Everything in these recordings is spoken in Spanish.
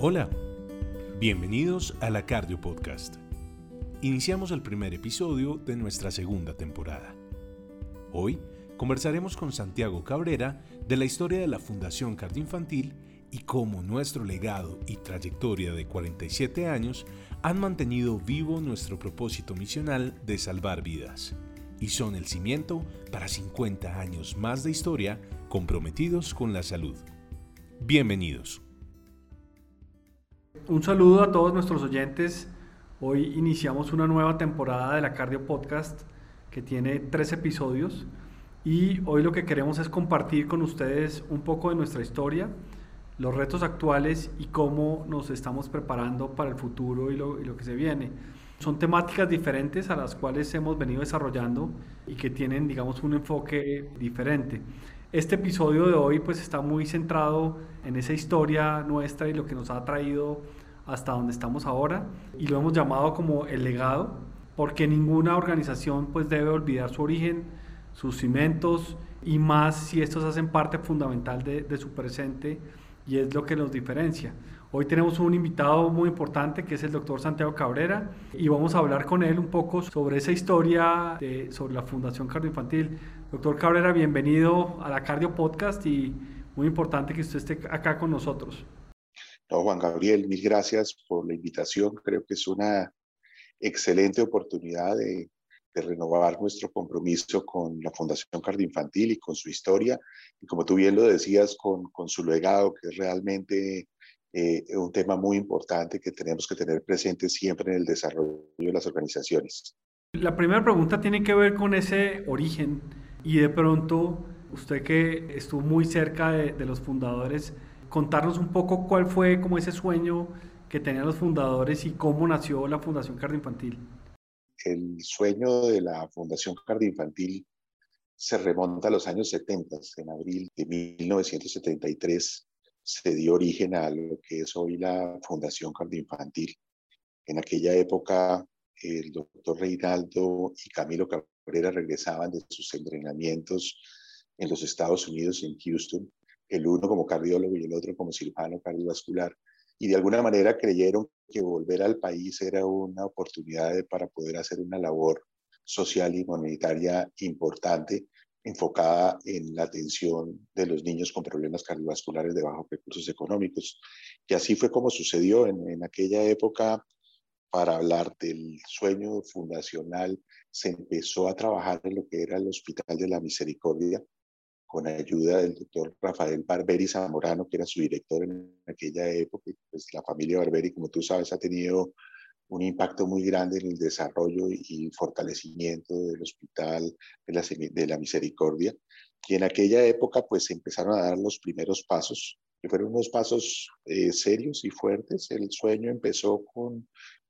Hola, bienvenidos a la Cardio Podcast. Iniciamos el primer episodio de nuestra segunda temporada. Hoy conversaremos con Santiago Cabrera de la historia de la Fundación Cardio Infantil y cómo nuestro legado y trayectoria de 47 años han mantenido vivo nuestro propósito misional de salvar vidas y son el cimiento para 50 años más de historia comprometidos con la salud. Bienvenidos. Un saludo a todos nuestros oyentes. Hoy iniciamos una nueva temporada de la Cardio Podcast que tiene tres episodios y hoy lo que queremos es compartir con ustedes un poco de nuestra historia, los retos actuales y cómo nos estamos preparando para el futuro y lo, y lo que se viene. Son temáticas diferentes a las cuales hemos venido desarrollando y que tienen, digamos, un enfoque diferente. Este episodio de hoy pues está muy centrado en esa historia nuestra y lo que nos ha traído hasta donde estamos ahora y lo hemos llamado como el legado porque ninguna organización pues debe olvidar su origen, sus cimientos y más si estos hacen parte fundamental de, su presente y es lo que nos diferencia. Hoy tenemos un invitado muy importante que es el doctor Santiago Cabrera y vamos a hablar con él un poco sobre esa historia de, sobre la Fundación Cardioinfantil. Doctor Cabrera, bienvenido a la Cardio Podcast y muy importante que usted esté acá con nosotros. No, Juan Gabriel, mil gracias por la invitación. Creo que es una excelente oportunidad de, de renovar nuestro compromiso con la Fundación Cardioinfantil y con su historia. Y como tú bien lo decías, con, con su legado, que es realmente eh, un tema muy importante que tenemos que tener presente siempre en el desarrollo de las organizaciones. La primera pregunta tiene que ver con ese origen y de pronto usted que estuvo muy cerca de, los fundadores, contarnos un poco cuál fue como ese sueño que tenían los fundadores y cómo nació la Fundación Cardioinfantil. El sueño de la Fundación Cardioinfantil se remonta a los años 70, en abril de 1973 se dio origen a lo que es hoy la Fundación Cardioinfantil. En aquella época, el doctor Reinaldo y Camilo Cabrera regresaban de sus entrenamientos en los Estados Unidos, en Houston, el uno como cardiólogo y el otro como cirujano cardiovascular, y de alguna manera creyeron que volver al país era una oportunidad para poder hacer una labor social y humanitaria importante enfocada en la atención de los niños con problemas cardiovasculares de bajos recursos económicos. Y así fue como sucedió en, en aquella época. Para hablar del sueño fundacional, se empezó a trabajar en lo que era el Hospital de la Misericordia, con ayuda del doctor Rafael Barberi Zamorano, que era su director en aquella época. Pues la familia Barberi, como tú sabes, ha tenido un impacto muy grande en el desarrollo y fortalecimiento del Hospital de la, de la Misericordia. Y en aquella época pues empezaron a dar los primeros pasos, que fueron unos pasos eh, serios y fuertes. El sueño empezó con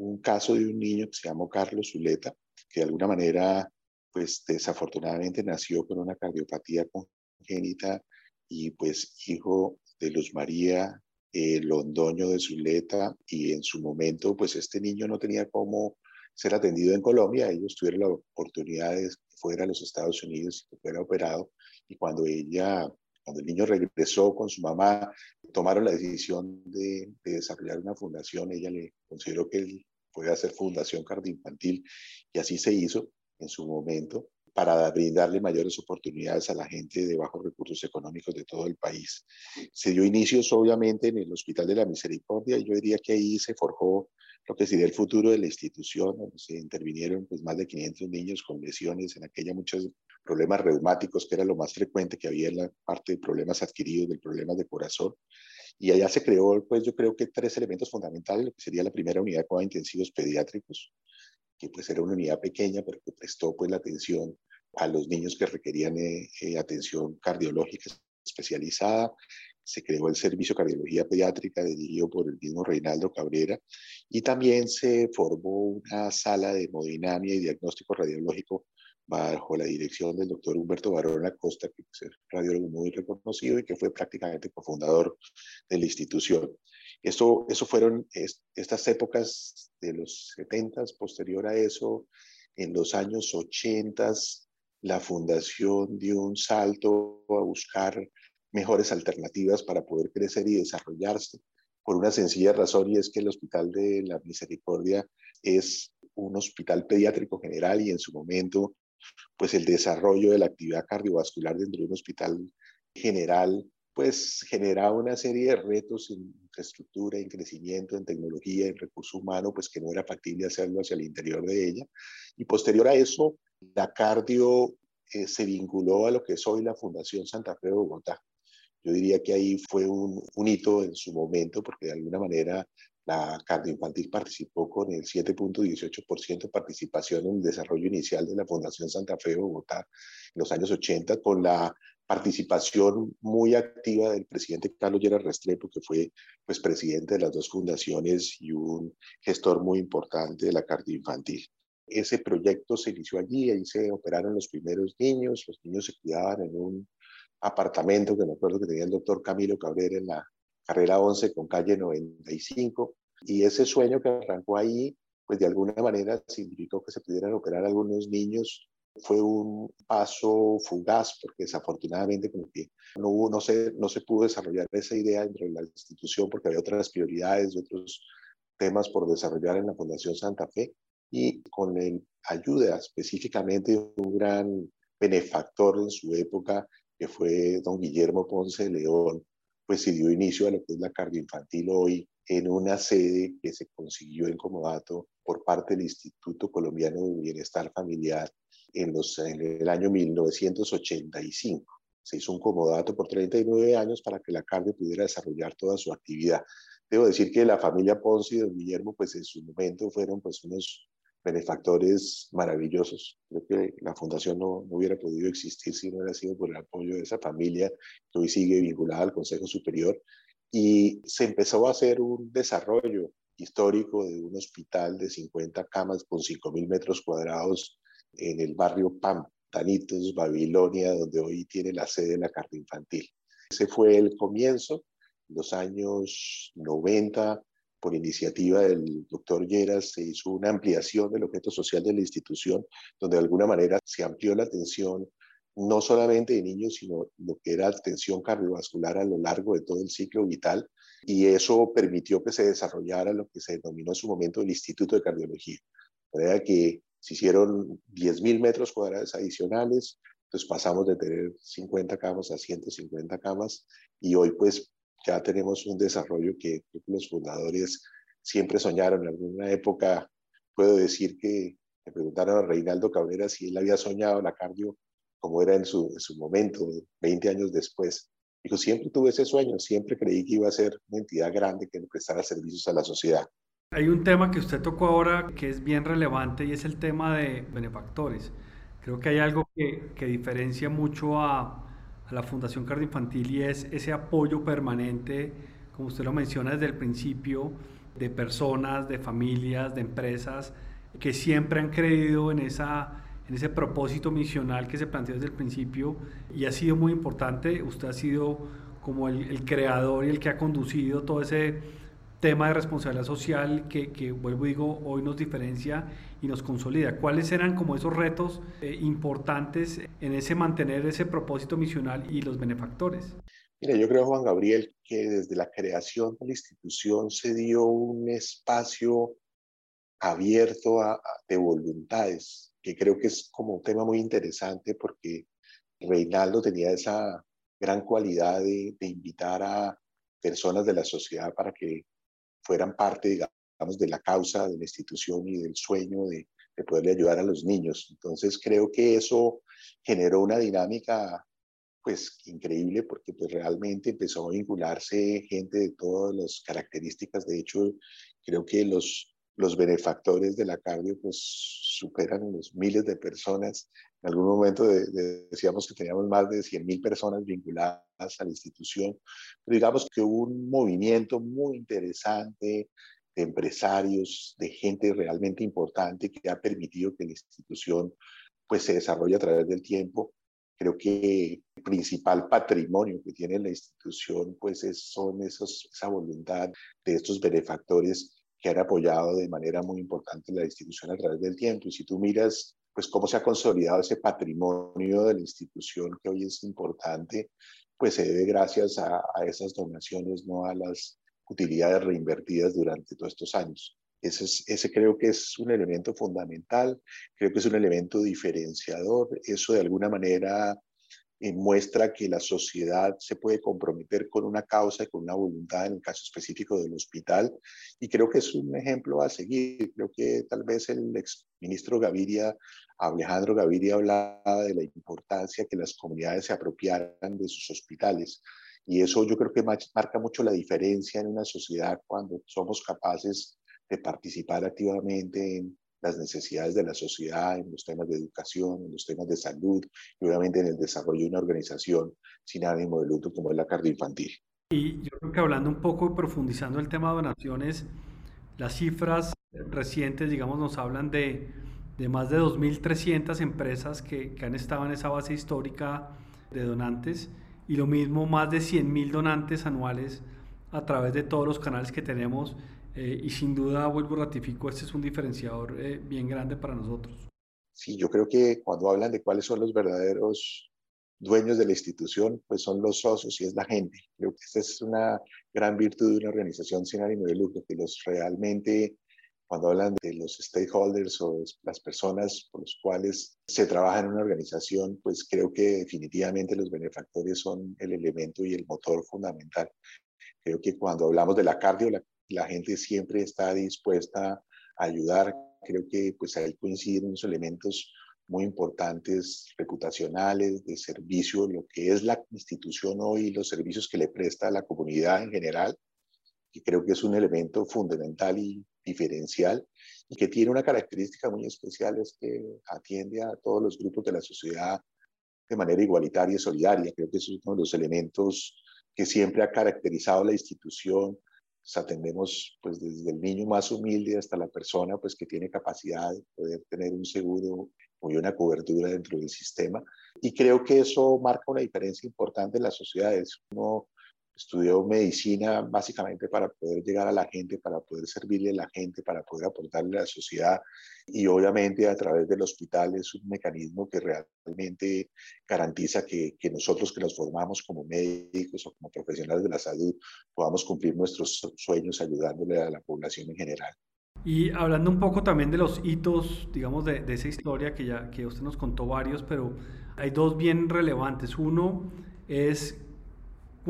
un caso de un niño que se llamó Carlos Zuleta, que de alguna manera pues desafortunadamente nació con una cardiopatía congénita y pues hijo de Luz María eh, Londoño de Zuleta y en su momento pues este niño no tenía cómo ser atendido en Colombia, ellos tuvieron la oportunidad de que fuera a los Estados Unidos y que fuera operado y cuando ella, cuando el niño regresó con su mamá, tomaron la decisión de, de desarrollar una fundación, ella le consideró que él puede hacer fundación cardioinfantil y así se hizo en su momento para brindarle mayores oportunidades a la gente de bajos recursos económicos de todo el país. Se dio inicios obviamente en el Hospital de la Misericordia y yo diría que ahí se forjó lo que sería el futuro de la institución, se intervinieron pues, más de 500 niños con lesiones, en aquella muchos problemas reumáticos, que era lo más frecuente que había en la parte de problemas adquiridos, de problemas de corazón. Y allá se creó, pues yo creo que tres elementos fundamentales, lo que sería la primera unidad de intensivos pediátricos, que pues era una unidad pequeña, pero que prestó pues la atención a los niños que requerían eh, eh, atención cardiológica especializada. Se creó el Servicio de Cardiología Pediátrica dirigido por el mismo Reinaldo Cabrera y también se formó una sala de hemodinamia y diagnóstico radiológico bajo la dirección del doctor Humberto Barón Acosta, que es radiólogo muy reconocido y que fue prácticamente cofundador de la institución. Esto, eso fueron estas épocas de los 70, posterior a eso, en los años 80, la fundación dio un salto a buscar mejores alternativas para poder crecer y desarrollarse. por una sencilla razón y es que el Hospital de la Misericordia es un hospital pediátrico general y en su momento, pues el desarrollo de la actividad cardiovascular dentro de un hospital general, pues generaba una serie de retos en infraestructura, en crecimiento, en tecnología, en recurso humano, pues que no era factible hacerlo hacia el interior de ella. Y posterior a eso, la cardio eh, se vinculó a lo que es hoy la Fundación Santa Fe de Bogotá. Yo diría que ahí fue un, un hito en su momento, porque de alguna manera la infantil participó con el 7.18% de participación en el desarrollo inicial de la Fundación Santa Fe de Bogotá en los años 80, con la participación muy activa del presidente Carlos Lleras Restrepo, que fue pues, presidente de las dos fundaciones y un gestor muy importante de la infantil. Ese proyecto se inició allí, ahí se operaron los primeros niños, los niños se cuidaban en un apartamento que me acuerdo que tenía el doctor Camilo Cabrera en la carrera 11 con calle 95. Y ese sueño que arrancó ahí, pues de alguna manera significó que se pudieran operar algunos niños. Fue un paso fugaz porque desafortunadamente como que no, hubo, no, se, no se pudo desarrollar esa idea dentro de la institución porque había otras prioridades otros temas por desarrollar en la Fundación Santa Fe y con la ayuda específicamente de un gran benefactor en su época que fue don Guillermo Ponce de León, pues se dio inicio a lo que es la cardioinfantil hoy en una sede que se consiguió en Comodato por parte del Instituto Colombiano de Bienestar Familiar en, los, en el año 1985. Se hizo un comodato por 39 años para que la cardio pudiera desarrollar toda su actividad. Debo decir que la familia Ponce y don Guillermo, pues en su momento fueron pues unos benefactores maravillosos. Creo que la fundación no, hubiera podido existir si no hubiera sido por el apoyo de esa familia que hoy sigue vinculada al Consejo Superior. Y se empezó a hacer un desarrollo histórico de un hospital de 50 camas con 5.000 metros cuadrados en el barrio PAM, Tanitos, Babilonia, donde hoy tiene la sede de la carta infantil. Ese fue el comienzo, los años 90, por iniciativa del doctor Lleras, se hizo una ampliación del objeto social de la institución, donde de alguna manera se amplió la atención no solamente de niños, sino lo que era atención cardiovascular a lo largo de todo el ciclo vital, y eso permitió que se desarrollara lo que se denominó en su momento el Instituto de Cardiología. De que se hicieron 10.000 metros cuadrados adicionales, entonces pasamos de tener 50 camas a 150 camas, y hoy pues ya tenemos un desarrollo que, los fundadores siempre soñaron. En alguna época puedo decir que me preguntaron a Reinaldo Cabrera si él había soñado la cardio como era en su, en su momento, 20 años después. Dijo, siempre tuve ese sueño, siempre creí que iba a ser una entidad grande que prestara servicios a la sociedad. Hay un tema que usted tocó ahora que es bien relevante y es el tema de benefactores. Creo que hay algo que, que diferencia mucho a, a la Fundación Cardioinfantil y es ese apoyo permanente, como usted lo menciona desde el principio, de personas, de familias, de empresas que siempre han creído en, esa, en ese propósito misional que se planteó desde el principio y ha sido muy importante. Usted ha sido como el, el creador y el que ha conducido todo ese tema de responsabilidad social que, que, vuelvo y digo, hoy nos diferencia y nos consolida. ¿Cuáles eran como esos retos eh, importantes en ese mantener ese propósito misional y los benefactores? Mira, yo creo, Juan Gabriel, que desde la creación de la institución se dio un espacio abierto a, de voluntades, que creo que es como un tema muy interesante porque Reinaldo tenía esa gran cualidad de, de invitar a personas de la sociedad para que fueran parte, digamos, de la causa de la institución y del sueño de, de poderle ayudar a los niños. Entonces creo que eso generó una dinámica pues increíble porque pues realmente empezó a vincularse gente de todas las características. De hecho, creo que los, los benefactores de la cardio pues superan los miles de personas. En algún momento decíamos que teníamos más de 100.000 personas vinculadas a la institución. Pero digamos que hubo un movimiento muy interesante de empresarios, de gente realmente importante que ha permitido que la institución pues se desarrolle a través del tiempo. Creo que el principal patrimonio que tiene la institución pues es, son esos, esa voluntad de estos benefactores que han apoyado de manera muy importante la institución a través del tiempo. Y si tú miras, pues cómo se ha consolidado ese patrimonio de la institución que hoy es importante, pues se debe gracias a, a esas donaciones, no a las utilidades reinvertidas durante todos estos años. Ese, ese creo que es un elemento fundamental, creo que es un elemento diferenciador. Eso de alguna manera eh, muestra que la sociedad se puede comprometer con una causa y con una voluntad en el caso específico del hospital. Y creo que es un ejemplo a seguir. Creo que tal vez el exministro Gaviria, Alejandro Gaviria, hablaba de la importancia que las comunidades se apropiaran de sus hospitales. Y eso yo creo que marca mucho la diferencia en una sociedad cuando somos capaces de participar activamente en las necesidades de la sociedad, en los temas de educación, en los temas de salud y obviamente en el desarrollo de una organización sin ánimo de lucro como es la infantil. Y yo creo que hablando un poco y profundizando el tema de donaciones, las cifras recientes, digamos, nos hablan de, de más de 2.300 empresas que, que han estado en esa base histórica de donantes y lo mismo más de 100.000 donantes anuales a través de todos los canales que tenemos eh, y sin duda, vuelvo ratifico, este es un diferenciador eh, bien grande para nosotros. Sí, yo creo que cuando hablan de cuáles son los verdaderos dueños de la institución, pues son los socios y es la gente. Creo que esta es una gran virtud de una organización sin ánimo de lucro, que los realmente, cuando hablan de los stakeholders o las personas por los cuales se trabaja en una organización, pues creo que definitivamente los benefactores son el elemento y el motor fundamental. Creo que cuando hablamos de la cardio, la la gente siempre está dispuesta a ayudar. Creo que pues ahí coinciden unos elementos muy importantes reputacionales, de servicio, lo que es la institución hoy los servicios que le presta a la comunidad en general, y creo que es un elemento fundamental y diferencial y que tiene una característica muy especial, es que atiende a todos los grupos de la sociedad de manera igualitaria y solidaria. Creo que es uno de los elementos que siempre ha caracterizado la institución, atendemos pues desde el niño más humilde hasta la persona pues que tiene capacidad de poder tener un seguro o una cobertura dentro del sistema y creo que eso marca una diferencia importante en las sociedades. Estudió medicina básicamente para poder llegar a la gente, para poder servirle a la gente, para poder aportarle a la sociedad y obviamente a través del hospital es un mecanismo que realmente garantiza que, que nosotros que nos formamos como médicos o como profesionales de la salud podamos cumplir nuestros sueños ayudándole a la población en general. Y hablando un poco también de los hitos, digamos, de, de esa historia que ya que usted nos contó varios, pero hay dos bien relevantes. Uno es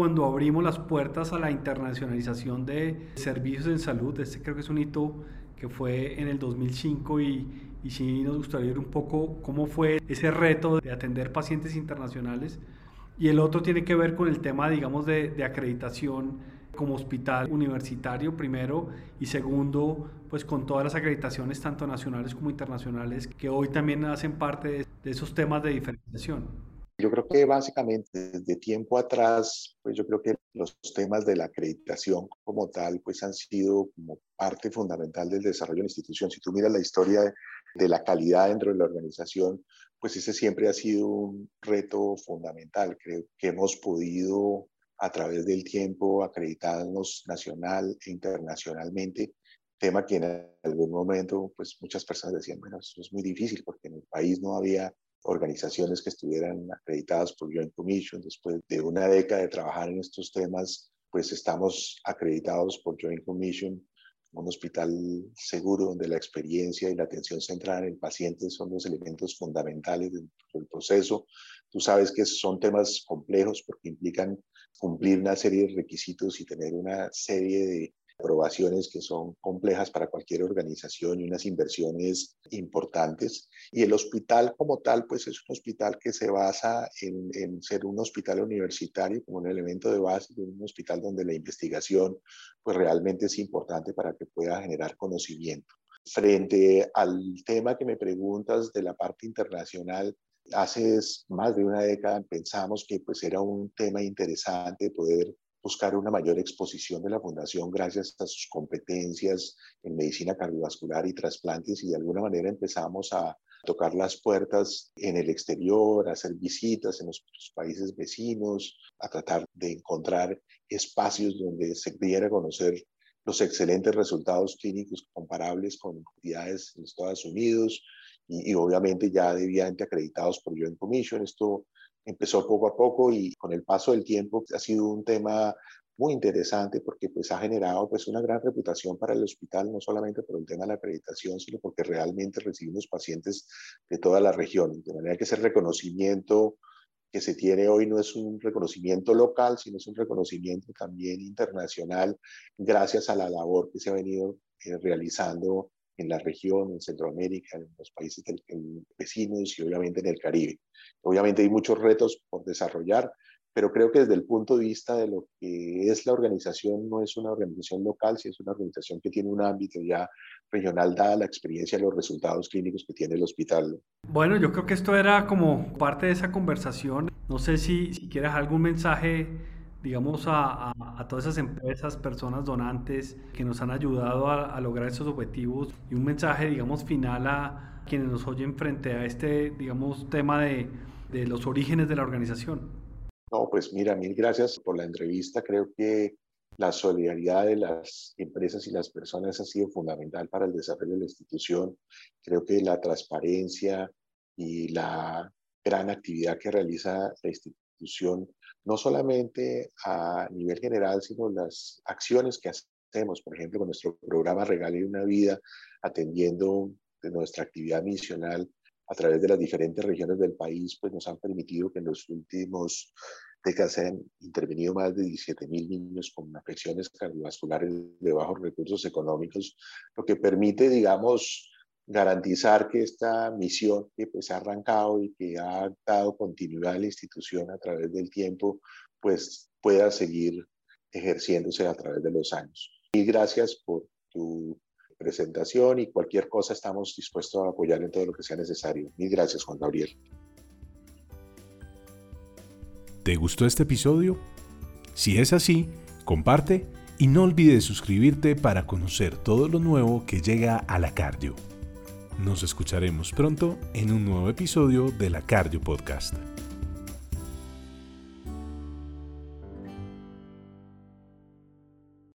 cuando abrimos las puertas a la internacionalización de servicios en salud. Este creo que es un hito que fue en el 2005 y, y sí nos gustaría ver un poco cómo fue ese reto de atender pacientes internacionales. Y el otro tiene que ver con el tema, digamos, de, de acreditación como hospital universitario primero y segundo, pues con todas las acreditaciones tanto nacionales como internacionales que hoy también hacen parte de, de esos temas de diferenciación. Yo creo que básicamente desde tiempo atrás, pues yo creo que los temas de la acreditación como tal, pues han sido como parte fundamental del desarrollo de la institución. Si tú miras la historia de, la calidad dentro de la organización, pues ese siempre ha sido un reto fundamental. Creo que hemos podido a través del tiempo acreditarnos nacional e internacionalmente, tema que en algún momento pues muchas personas decían, bueno, eso es muy difícil porque en el país no había organizaciones que estuvieran acreditadas por Joint Commission. Después de una década de trabajar en estos temas, pues estamos acreditados por Joint Commission, un hospital seguro donde la experiencia y la atención centrada en el paciente son los elementos fundamentales del, proceso. Tú sabes que son temas complejos porque implican cumplir una serie de requisitos y tener una serie de aprobaciones que son complejas para cualquier organización y unas inversiones importantes. Y el hospital como tal, pues es un hospital que se basa en, en ser un hospital universitario como un elemento de base, de un hospital donde la investigación pues realmente es importante para que pueda generar conocimiento. Frente al tema que me preguntas de la parte internacional, hace más de una década pensamos que pues era un tema interesante poder buscar una mayor exposición de la fundación gracias a sus competencias en medicina cardiovascular y trasplantes y de alguna manera empezamos a tocar las puertas en el exterior, a hacer visitas en los países vecinos, a tratar de encontrar espacios donde se pudiera conocer los excelentes resultados clínicos comparables con entidades en Estados Unidos y, y obviamente ya debidamente acreditados por Joint Commission. Esto empezó poco a poco y con el paso del tiempo ha sido un tema muy interesante porque pues ha generado pues una gran reputación para el hospital, no solamente por el tema de la acreditación, sino porque realmente recibimos pacientes de toda la región, de manera que ese reconocimiento que se tiene hoy no es un reconocimiento local, sino es un reconocimiento también internacional gracias a la labor que se ha venido eh, realizando en la región, en Centroamérica, en los países del, vecinos y obviamente en el Caribe. Obviamente hay muchos retos por desarrollar, pero creo que desde el punto de vista de lo que es la organización, no es una organización local, sino es una organización que tiene un ámbito ya regional, dada la experiencia y los resultados clínicos que tiene el hospital. Bueno, yo creo que esto era como parte de esa conversación. No sé si, si quieres algún mensaje, digamos, a, a, todas esas empresas, personas donantes que nos han ayudado a, a lograr esos objetivos y un mensaje, digamos, final a quienes nos oyen frente a este, digamos, tema de, de los orígenes de la organización. No, pues mira, mil gracias por la entrevista. Creo que la solidaridad de las empresas y las personas ha sido fundamental para el desarrollo de la institución. Creo que la transparencia y la gran actividad que realiza la institución, no solamente a nivel general, sino las acciones que hacemos, por ejemplo, con nuestro programa Regale una Vida, atendiendo de nuestra actividad misional a través de las diferentes regiones del país, pues nos han permitido que en los últimos décadas se han intervenido más de 17 mil niños con afecciones cardiovasculares de bajos recursos económicos, lo que permite, digamos, garantizar que esta misión que pues ha arrancado y que ha dado continuidad a la institución a través del tiempo, pues pueda seguir ejerciéndose a través de los años. Y gracias por tu presentación y cualquier cosa estamos dispuestos a apoyar en todo lo que sea necesario. Mil gracias, Juan Gabriel. ¿Te gustó este episodio? Si es así, comparte y no olvides suscribirte para conocer todo lo nuevo que llega a la Cardio. Nos escucharemos pronto en un nuevo episodio de la Cardio Podcast.